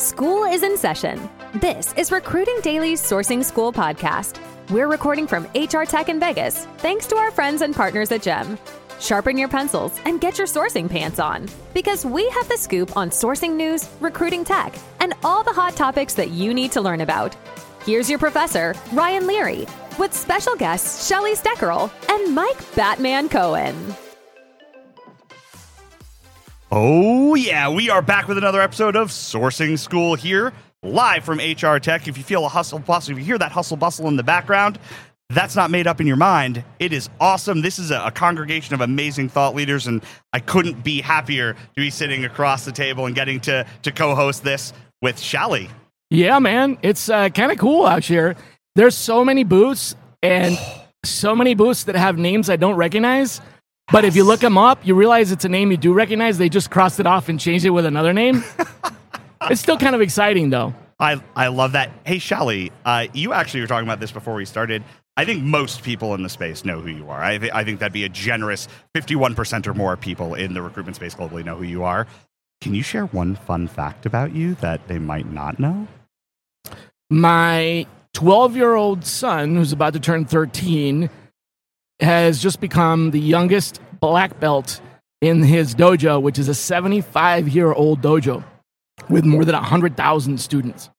School is in session. This is Recruiting Daily's Sourcing School podcast. We're recording from HR Tech in Vegas, thanks to our friends and partners at GEM. Sharpen your pencils and get your sourcing pants on because we have the scoop on sourcing news, recruiting tech, and all the hot topics that you need to learn about. Here's your professor, Ryan Leary, with special guests Shally Steckerl and Mike Batman Cohen. Oh, yeah, we are back with another episode of Sourcing School here, live from HR Tech. If you feel a hustle bustle, if you hear that hustle bustle in the background, that's not made up in your mind. It is awesome. This is a, a congregation of amazing thought leaders, and I couldn't be happier to be sitting across the table and getting to, to co host this with Shally. Yeah, man, it's uh, kind of cool out here. There's so many booths and so many booths that have names I don't recognize. But if you look them up, you realize it's a name you do recognize. They just crossed it off and changed it with another name. it's still kind of exciting, though. I, I love that. Hey, Shally, uh, you actually were talking about this before we started. I think most people in the space know who you are. I, th- I think that'd be a generous 51% or more people in the recruitment space globally know who you are. Can you share one fun fact about you that they might not know? My 12 year old son, who's about to turn 13, has just become the youngest black belt in his dojo, which is a 75 year old dojo with more than 100,000 students.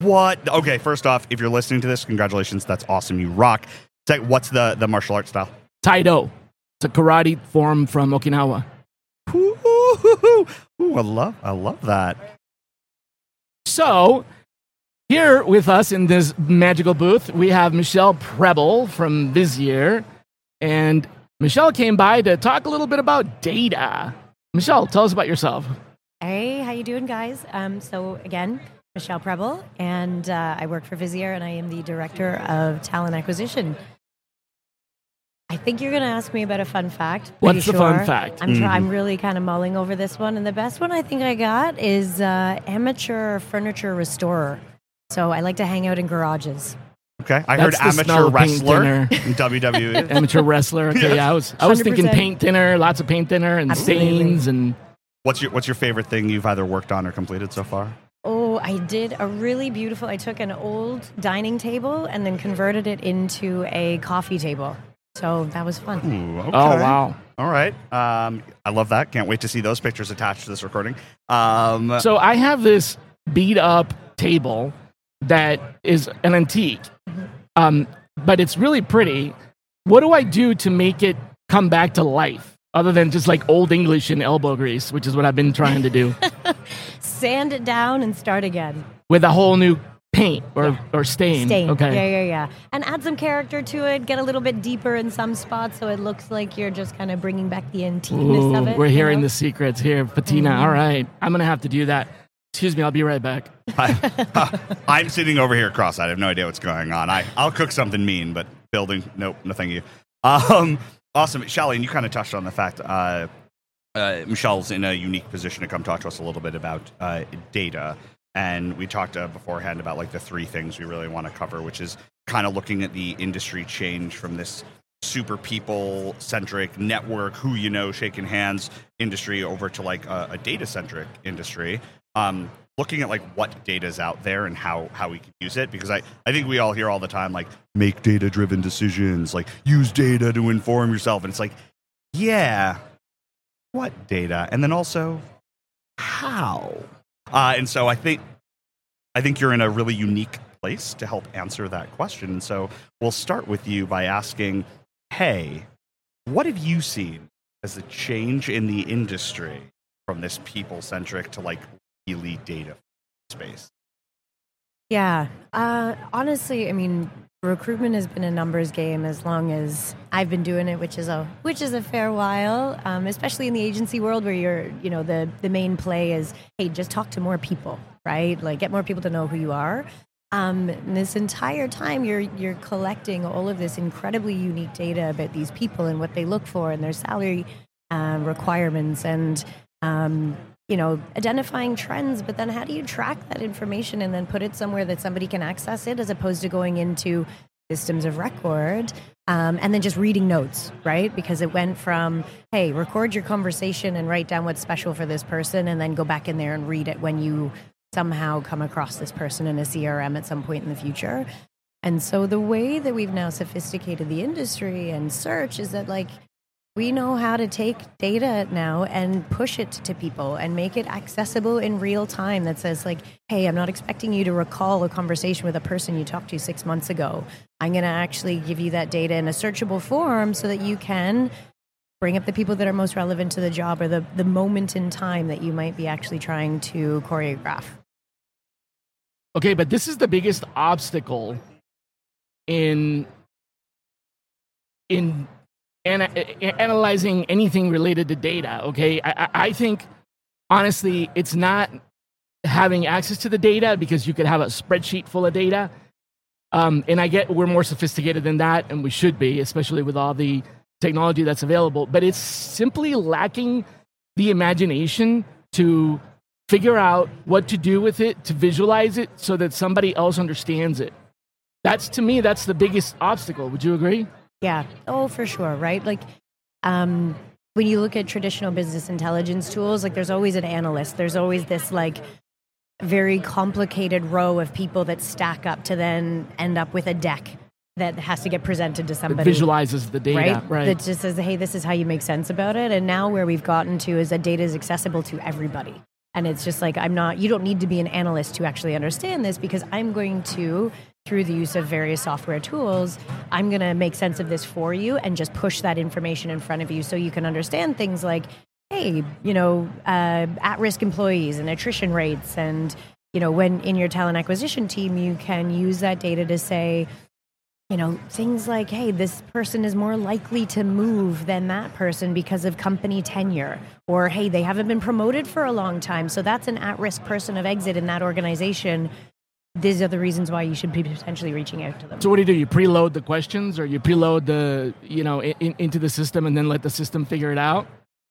What? Okay, first off, if you're listening to this, congratulations. That's awesome. You rock. What's the, the martial arts style? Taido. It's a karate form from Okinawa. Ooh, ooh, ooh, I love I love that. So, here with us in this magical booth, we have Michelle Preble from Visier. And Michelle came by to talk a little bit about data. Michelle, tell us about yourself. Hey, how you doing, guys? Um, so again, Michelle Preble, and uh, I work for Visier, and I am the director of talent acquisition. I think you're going to ask me about a fun fact. What's pretty the fun fact? I'm, try- I'm really kind of mulling over this one, and the best one I think I got is uh, amateur furniture restorer. So I like to hang out in garages. Okay, I That's heard amateur wrestler in WWE. Amateur wrestler. Okay, yeah, I was I was thinking 100%. paint thinner, lots of paint thinner and Absolutely. stains and what's your What's your favorite thing you've either worked on or completed so far? Oh, I did a really beautiful. I took an old dining table and then converted it into a coffee table. So that was fun. Ooh, okay. oh wow. All right. Um, I love that. Can't wait to see those pictures attached to this recording. Um, So I have this beat up table that is an antique, um, but it's really pretty. What do I do to make it come back to life? Other than just like old English and elbow grease, which is what I've been trying to do Sand it down and start again. with a whole new paint or, or stain. Stain. Okay. Yeah, yeah, yeah. And add some character to it. Get a little bit deeper in some spots so it looks like you're just kind of bringing back the antiqueness of it. we're hearing know? the secrets here, Patina. Mm-hmm. All right, I'm gonna have to do that. Excuse me, I'll be right back. I, I'm sitting over here cross-eyed. I have no idea what's going on. I I'll cook something mean, but building, nope, no thank you. Um, awesome, Shally, and you kind of touched on the fact. Uh, uh, Michelle's in a unique position to come talk to us a little bit about uh, data. And we talked uh, beforehand about like the three things we really want to cover, which is kind of looking at the industry change from this super people centric network, who you know, shaking hands industry over to like a, a data centric industry. Um, looking at like what data is out there and how how we can use it because I, I think we all hear all the time like make data driven decisions like use data to inform yourself and it's like yeah what data? And then also how? Uh, and so i think i think you're in a really unique place to help answer that question and so we'll start with you by asking hey what have you seen as a change in the industry from this people centric to like really data space Yeah. Uh, honestly, I mean, recruitment has been a numbers game as long as I've been doing it, which is a which is a fair while. Um, especially in the agency world, where you're, you know, the the main play is, hey, just talk to more people, right? Like, get more people to know who you are. Um, this entire time, you're you're collecting all of this incredibly unique data about these people and what they look for and their salary uh, requirements and um, you know, identifying trends, but then how do you track that information and then put it somewhere that somebody can access it as opposed to going into systems of record um, and then just reading notes, right? Because it went from, hey, record your conversation and write down what's special for this person and then go back in there and read it when you somehow come across this person in a CRM at some point in the future. And so the way that we've now sophisticated the industry and search is that like we know how to take data now and push it to people and make it accessible in real time that says like hey i'm not expecting you to recall a conversation with a person you talked to six months ago. I'm going to actually give you that data in a searchable form so that you can bring up the people that are most relevant to the job or the, the moment in time that you might be actually trying to choreograph. Okay, but this is the biggest obstacle in in ana- analyzing anything related to data. Okay, I, I- I think honestly, it's not having access to the data because you could have a spreadsheet full of data. Um, and I get we're more sophisticated than that, and we should be, especially with all the technology that's available. But it's simply lacking the imagination to figure out what to do with it, to visualize it, so that somebody else understands it. That's to me, that's the biggest obstacle. Would you agree? Yeah. Oh, for sure. Right. Like, um, when you look at traditional business intelligence tools, like there's always an analyst. There's always this like very complicated row of people that stack up to then end up with a deck that has to get presented to It somebody. visualizes the data, Right? right? That just says, hey, this is how you make sense about it. And now where we've gotten to is that data is accessible to everybody. And it's just like, I'm not, you don't need to be an analyst to actually understand this because I'm going to, through the use of various software tools, I'm going to make sense of this for you and just push that information in front of you so you can understand things like, hey, you know, uh, at risk employees and attrition rates. And, you know, when in your talent acquisition team, you can use that data to say, you know, things like, hey, this person is more likely to move than that person because of company tenure. Or, hey, they haven't been promoted for a long time. So that's an at risk person of exit in that organization. These are the reasons why you should be potentially reaching out to them. So what do you do? You preload the questions, or you preload the you know in, into the system, and then let the system figure it out.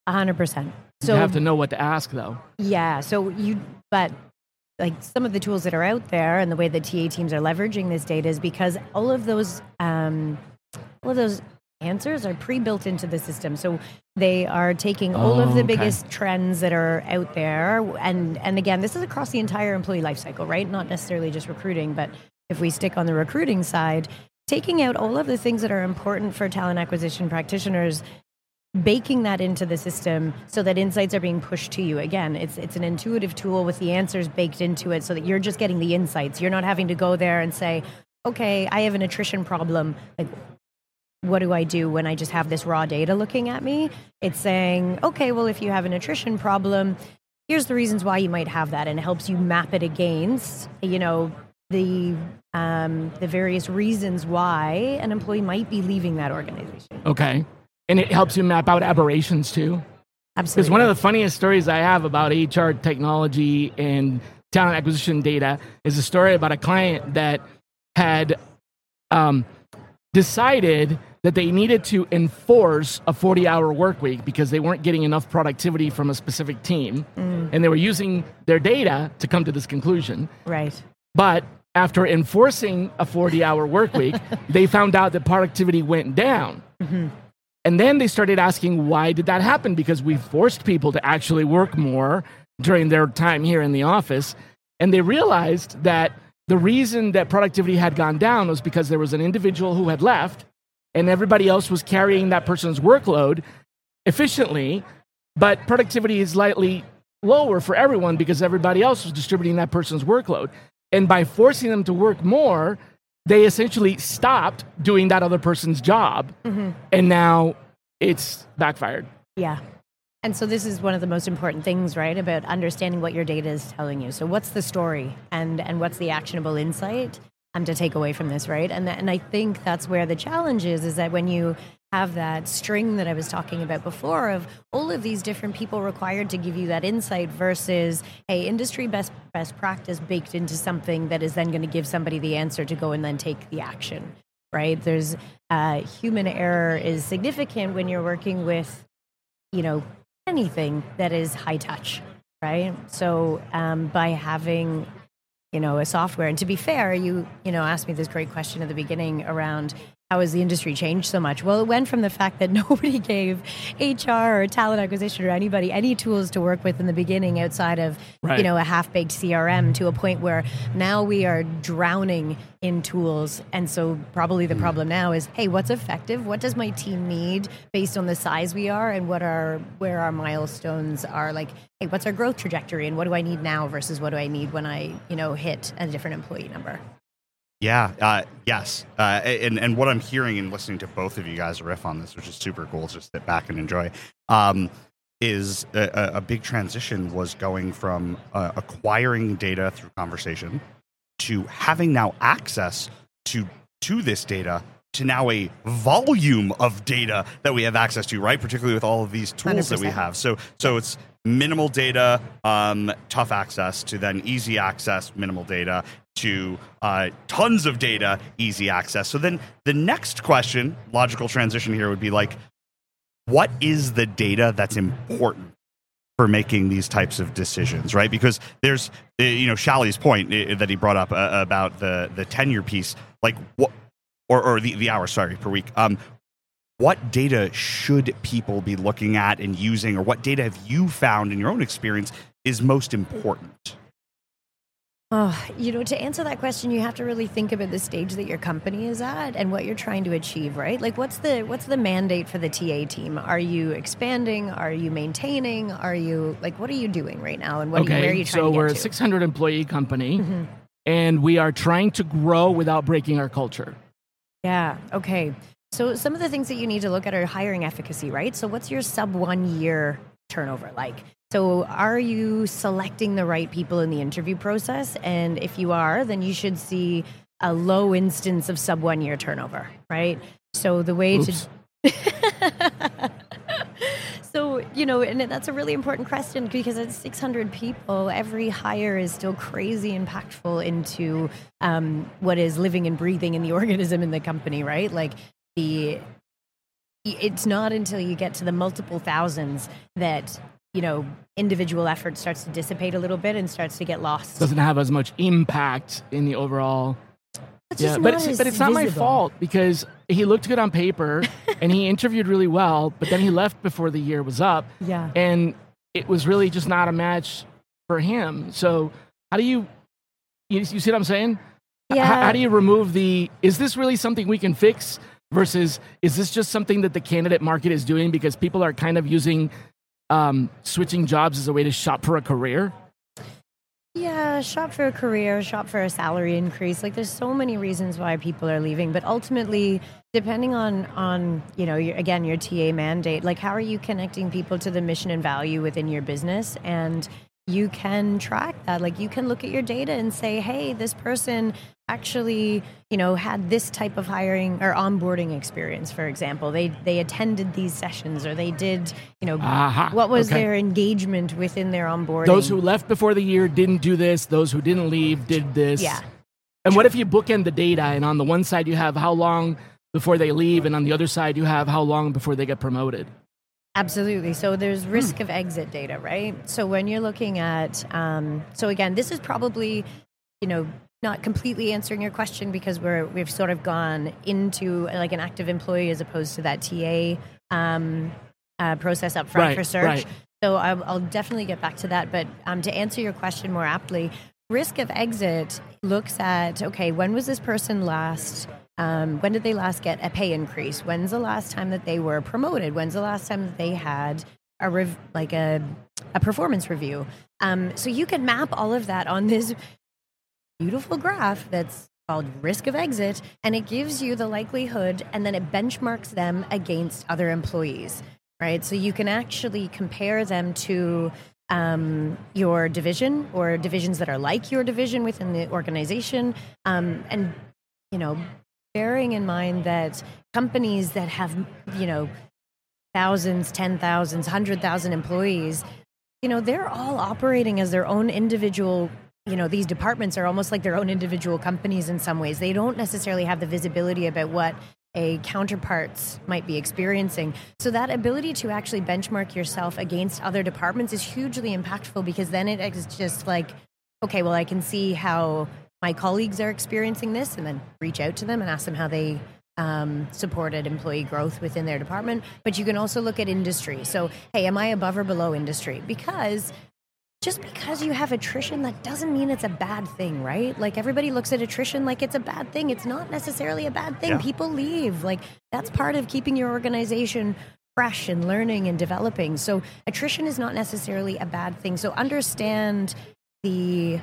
100%. So you have to know what to ask, though. Yeah. So you, but like some of the tools that are out there and the way the TA teams are leveraging this data is because all of those, um, all of those answers are pre-built into the system. So they are taking all of Oh, the okay. biggest trends that are out there, and and again, this is across the entire employee life cycle, right? Not necessarily just recruiting, but if we stick on the recruiting side, taking out all of the things that are important for talent acquisition practitioners baking that into the system so that insights are being pushed to you again it's it's an intuitive tool with the answers baked into it so that you're just getting the insights you're not having to go there and say okay i have an attrition problem like what do i do when i just have this raw data looking at me? It's saying okay well if you have an attrition problem here's the reasons why you might have that and it helps you map it against you know the um, the various reasons why an employee might be leaving that organization. Okay, and it helps you map out aberrations too. absolutely Because one of the funniest stories I have about HR technology and talent acquisition data is a story about a client that had um, decided that they needed to enforce a 40 hour work week because they weren't getting enough productivity from a specific team. Mm. And they were using their data to come to this conclusion. right But after enforcing a 40 hour work week, they found out that productivity went down. Mm-hmm. And then they started asking, why did that happen? Because we forced people to actually work more during their time here in the office. And they realized that the reason that productivity had gone down was because there was an individual who had left and everybody else was carrying that person's workload efficiently, but productivity is slightly lower for everyone because everybody else was distributing that person's workload. And by forcing them to work more, they essentially stopped doing that other person's job. Mm-hmm. And now it's backfired. Yeah. And so this is one of the most important things, right, about understanding what your data is telling you. So what's the story and and what's the actionable insight um, to take away from this, right? And and I think that's where the challenge is, is that when you have that string that I was talking about before of all of these different people required to give you that insight versus hey industry best best practice baked into something that is then going to give somebody the answer to go and then take the action right there's uh, human error is significant when you're working with you know anything that is high touch right? So um, by having you know a software and to be fair you you know asked me this great question at the beginning around how has the industry changed so much? Well, it went from the fact that nobody gave HR or talent acquisition or anybody any tools to work with in the beginning outside of Right. you know a half-baked CRM to a point where now we are drowning in tools. And so probably the hmm. problem now is, hey, what's effective? What does my team need based on the size we are and what our where our milestones are like, hey, what's our growth trajectory and what do I need now versus what do I need when I, you know, hit a different employee number? Yeah, uh, yes, uh, and and what I'm hearing and listening to both of you guys riff on this, which is super cool, just to sit back and enjoy, um, is a, a- big transition was going from uh, acquiring data through conversation to having now access to to this data to now a volume of data that we have access to, right? Particularly with all of these tools that we have. So so it's minimal data, um, tough access to then easy access, minimal data to uh, tons of data, easy access. So then the next question, logical transition here would be like, what is the data that's important for making these types of decisions, right? Because there's, uh, you know, Shally's point uh, that he brought up uh, about the the tenure piece, like what, or or the the hours, sorry, per week. Um, what data should people be looking at and using, or what data have you found in your own experience is most important? Oh, you know, to answer that question, you have to really think about the stage that your company is at and what you're trying to achieve, right? Like, what's the what's the mandate for the TA team? Are you expanding? Are you maintaining? Are you like what are you doing right now? And what okay, are you, where are you trying so to get we're to? a 600 employee company, Mhm. and we are trying to grow without breaking our culture. Yeah. Okay. So some of the things that you need to look at are hiring efficacy, right? So what's your sub one year turnover like? So are you selecting the right people in the interview process? And if you are, then you should see a low instance of sub one year turnover, right? So the way Oops. to so you know and that's a really important question because at 600 people every hire is still crazy impactful into um, what is living and breathing in the organism in the company right like the it's not until you get to the multiple thousands that you know individual effort starts to dissipate a little bit and starts to get lost Doesn't have as much impact in the overall. It's Yeah, but it's but it's not my fault because he looked good on paper and he interviewed really well, but then he left before the year was up, yeah and it was really just not a match for him. So how do you you, you see what I'm saying? H- Yeah. how do you remove the? Is this really something we can fix? Versus, is this just something that the candidate market is doing because people are kind of using um, switching jobs as a way to shop for a career? Yeah, shop for a career, shop for a salary increase. Like there's so many reasons why people are leaving, but ultimately depending on on, you know, your, again your TA mandate, like how are you connecting people to the mission and value within your business and you can track that. Like you can look at your data and say, "Hey, this person actually, you know, had this type of hiring or onboarding experience, for example. They they attended these sessions or they did, you know, Aha, what was okay. their engagement within their onboarding?" Those who left before the year didn't do this. Those who didn't leave did this. Yeah. And what if you bookend the data and on the one side you have how long before they leave, and on the other side you have how long before they get promoted? Absolutely. So there's Hmm. risk of exit data, right? So when you're looking at, um, so again, this is probably, you know, not completely answering your question because we're we've sort of gone into like an active employee as opposed to that TA um, uh, process up front Right, for search. right. So I'll, I'll definitely get back to that. But um, to answer your question more aptly, risk of exit looks at okay, when was this person last? Um, when did they last get a pay increase? When's the last time that they were promoted? When's the last time that they had a rev- like a a performance review? Um, so you can map all of that on this beautiful graph that's called risk of exit, and it gives you the likelihood, and then it benchmarks them against other employees, right? So you can actually compare them to um, your division or divisions that are like your division within the organization, um, and you know, bearing in mind that companies that have you know thousands, ten thousands, hundred thousand employees, you know, they're all operating as their own individual. You know, these departments are almost like their own individual companies in some ways. They don't necessarily have the visibility about what a counterparts might be experiencing. So that ability to actually benchmark yourself against other departments is hugely impactful because then it is just like, okay, well, I can see how my colleagues are experiencing this, and then reach out to them and ask them how they um, supported employee growth within their department. But you can also look at industry. So, hey, am I above or below industry? Because just because you have attrition, that doesn't mean it's a bad thing, right? Like everybody looks at attrition like it's a bad thing. It's not necessarily a bad thing. Yeah. People leave. Like that's part of keeping your organization fresh and learning and developing. So attrition is not necessarily a bad thing. So understand the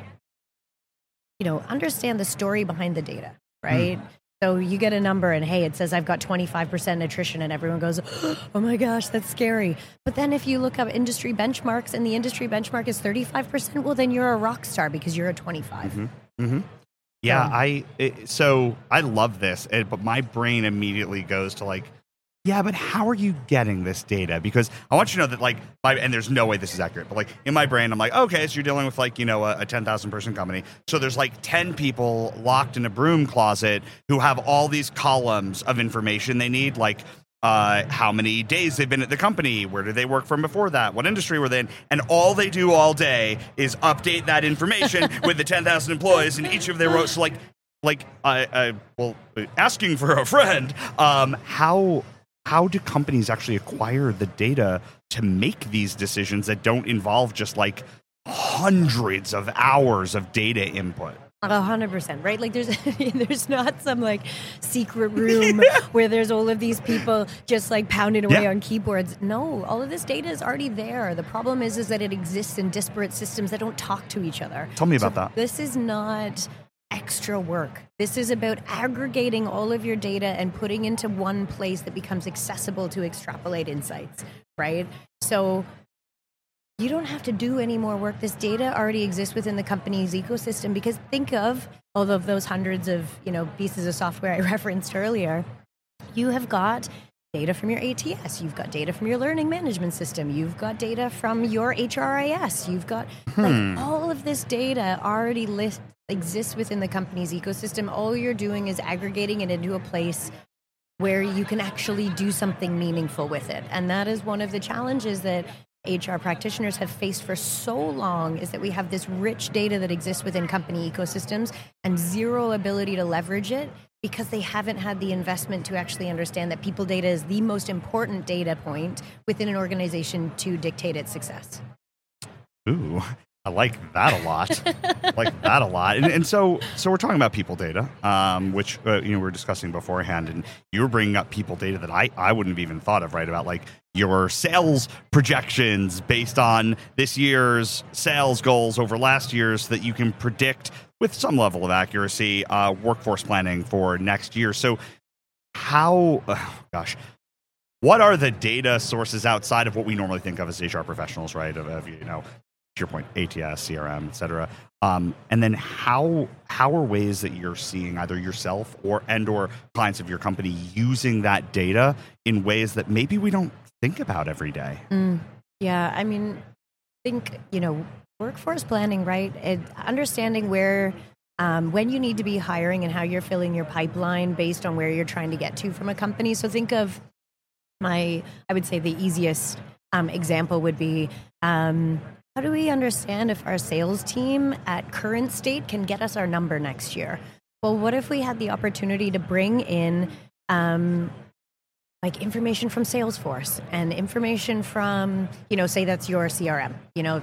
you know, understand the story behind the data, hmm. right? So you get a number and hey, it says I've got 25% attrition and everyone goes, "Oh my gosh, that's scary." But then if you look up industry benchmarks and the industry benchmark is 35%, well then you're a rock star because you're a 25. Yeah, Um, I it, so I love this, eh, but my brain immediately goes to like, yeah, but how are you getting this data? Because I want you to know that like, my, and there's no way this is accurate, but like in my brain, I'm like, okay, so you're dealing with like you know a, a ten thousand person company, so there's like ten people locked in a broom closet who have all these columns of information they need, like. Uh, how many days they've been at the company? Where did they work from before that? What industry were they in? And all they do all day is update that information with the 10,000 employees in each of their rows. So like, like I, I well, asking for a friend. Um, how how do companies actually acquire the data to make these decisions that don't involve just like hundreds of hours of data input? A hundred percent, right? Like there's there's not some like secret room where there's all of these people just like pounding away Yeah. on keyboards. No, all of this data is already there. The problem is is that it exists in disparate systems that don't talk to each other. Tell me So about that. This is not extra work. This is about aggregating all of your data and putting into one place that becomes accessible to extrapolate insights, right? So you don't have to do any more work. This data already exists within the company's ecosystem because think of all of those hundreds of you know pieces of software I referenced earlier. You have got data from your ATS, you've got data from your learning management system, you've got data from your HRIS, you've got like hmm. all of this data already list exists within the company's ecosystem. All you're doing is aggregating it into a place where you can actually do something meaningful with it. And that is one of the challenges that HR practitioners have faced for so long is that we have this rich data that exists within company ecosystems and zero ability to leverage it because they haven't had the investment to actually understand that people data is the most important data point within an organization to dictate its success. Ooh, I like that a lot. like that a lot. And, and so, so we're talking about people data, um, which uh, you know we were discussing beforehand, and you were bringing up people data that I I wouldn't have even thought of, right? About like your sales projections based on this year's sales goals over last year's, so that you can predict with some level of accuracy uh, workforce planning for next year. So, how? Oh, gosh. What are the data sources outside of what we normally think of as HR professionals, right? Of, of you know, your point, ATS, CRM, et cetera. Um, and then how how are ways that you're seeing either yourself or and or clients of your company using that data in ways that maybe we don't think about every day? Yeah, I mean, think you know workforce planning, right? It, understanding where. Um, when you need to be hiring and how you're filling your pipeline based on where you're trying to get to from a company. So think of my, I would say the easiest um, example would be um, how do we understand if our sales team at current state can get us our number next year? Well, what if we had the opportunity to bring in um, like information from Salesforce and information from, you know, say that's your CRM, you know,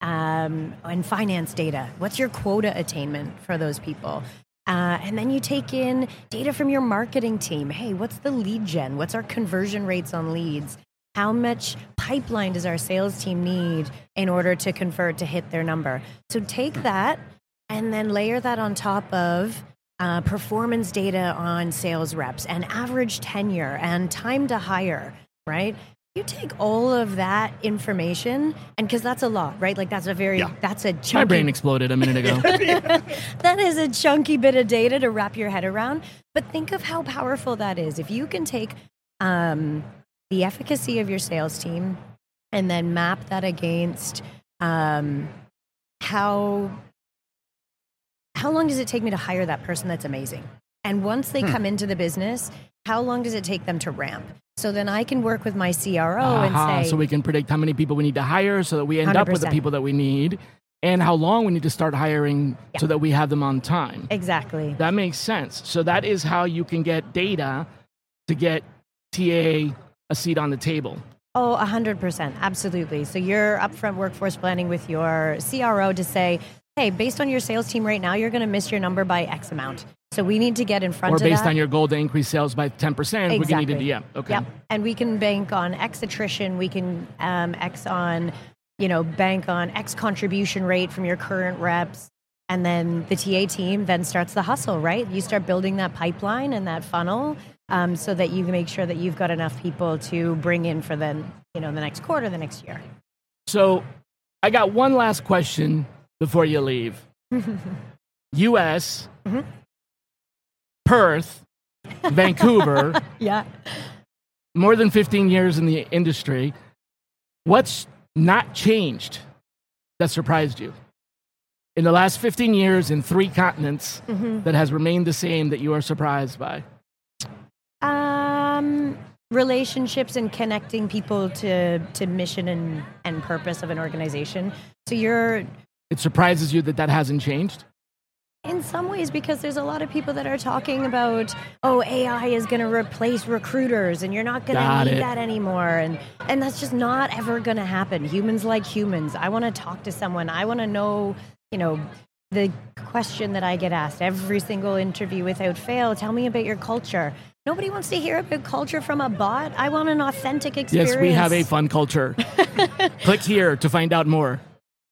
um, and finance data. What's your quota attainment for those people? Uh, and then you take in data from your marketing team. Hey, what's the lead gen? What's our conversion rates on leads? How much pipeline does our sales team need in order to convert to hit their number? So take that and then layer that on top of uh, performance data on sales reps and average tenure and time to hire, right? You take all of that information, and because that's a lot, right? Like that's a very Yeah. that's a My chunky brain exploded a minute ago. that is a chunky bit of data to wrap your head around. But think of how powerful that is. If you can take um, the efficacy of your sales team and then map that against um, how how long does it take me to hire that person that's amazing? And once they come into the business, how long does it take them to ramp? So then I can work with my CRO Aha, and say, so we can predict how many people we need to hire so that we end up with the people that we need. and how long we need to start hiring so that we have them on time. Exactly. That makes sense. So that is how you can get data to get TA a seat on the table. Oh, 100%. Absolutely. So you're upfront workforce planning with your CRO to say, hey, based on your sales team right now, you're going to miss your number by X amount. So we need to get in front Or of based that. on your goal to increase sales by 10%, we can need Exactly. to, yeah, okay. Yep. And we can bank on X attrition. We can um, X on, you know, bank on X contribution rate from your current reps. And then the TA team then starts the hustle, right? You start building that pipeline and that funnel um, so that you can make sure that you've got enough people to bring in for the, you know, the next quarter, the next year. So I got one last question before you leave. US, Mhm. Perth, Vancouver, Yeah. more than 15 years in the industry. What's not changed that surprised you? In the last 15 years in three continents that has remained the same that you are surprised by? Um, relationships and connecting people to, to mission and, and purpose of an organization. So you're It surprises you that that hasn't changed? In some ways, because there's a lot of people that are talking about, oh, AI is going to replace recruiters, and you're not going to need it. that anymore, and and that's just not ever going to happen. Humans like humans. I want to talk to someone. I want to know, you know, the question that I get asked every single interview without fail. Tell me about your culture. Nobody wants to hear about culture from a bot. I want an authentic experience. Yes, we have a fun culture. Click here to find out more.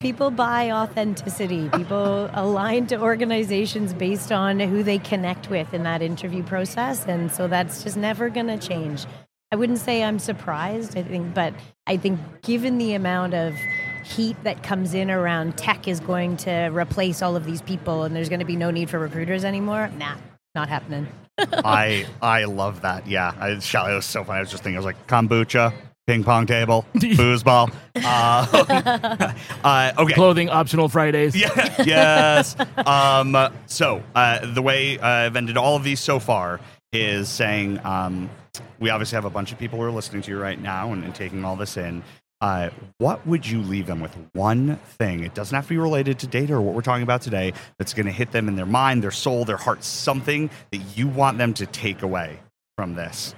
People buy authenticity. People align to organizations based on who they connect with in that interview process. And so that's just never going to change. I wouldn't say I'm surprised, I think, but I think given the amount of heat that comes in around tech is going to replace all of these people and there's going to be no need for recruiters anymore, nah, not happening. I I love that. Yeah, I, it was so funny. I was just thinking, I was like kombucha, ping pong table, foosball. Uh, uh, okay. Clothing optional Fridays. Yeah, yes. Um, so uh, the way I've ended all of these so far is saying um, we obviously have a bunch of people who are listening to you right now and, and taking all this in. Uh, what would you leave them with? One thing. It doesn't have to be related to data or what we're talking about today. That's going to hit them in their mind, their soul, their heart. Something that you want them to take away from this.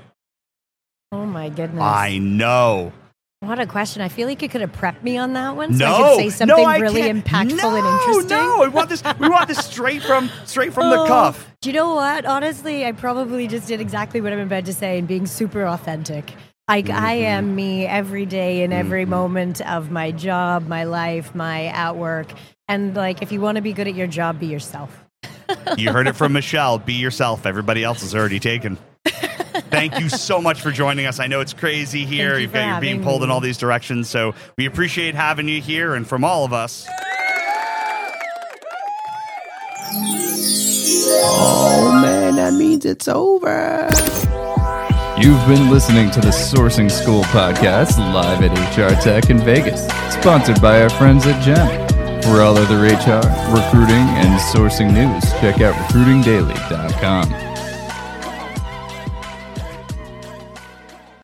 Oh my goodness. I know. What a question. I feel like you could have prepped me on that one so no, I could say something no, really can't. impactful no, and interesting. No, we want this. We want this straight from straight from the Oh, cuff. Do you know what? Honestly, I probably just did exactly what I'm about to say and being super authentic. Like I Mm-hmm. am me every day in every moment of my job, my life, my at work. And like if you want to be good at your job, be yourself. You heard it from Michelle. Be yourself. Everybody else is already taken. Thank you so much for joining us. I know it's crazy here. Thank you You've got, you're being having pulled in all these directions. So we appreciate having you here. And from all of us, Oh man, that means it's over. You've been listening to the Sourcing School podcast live at HR Tech in Vegas, sponsored by our friends at Gem. For all other HR, recruiting, and sourcing news, check out recruitingdaily.com.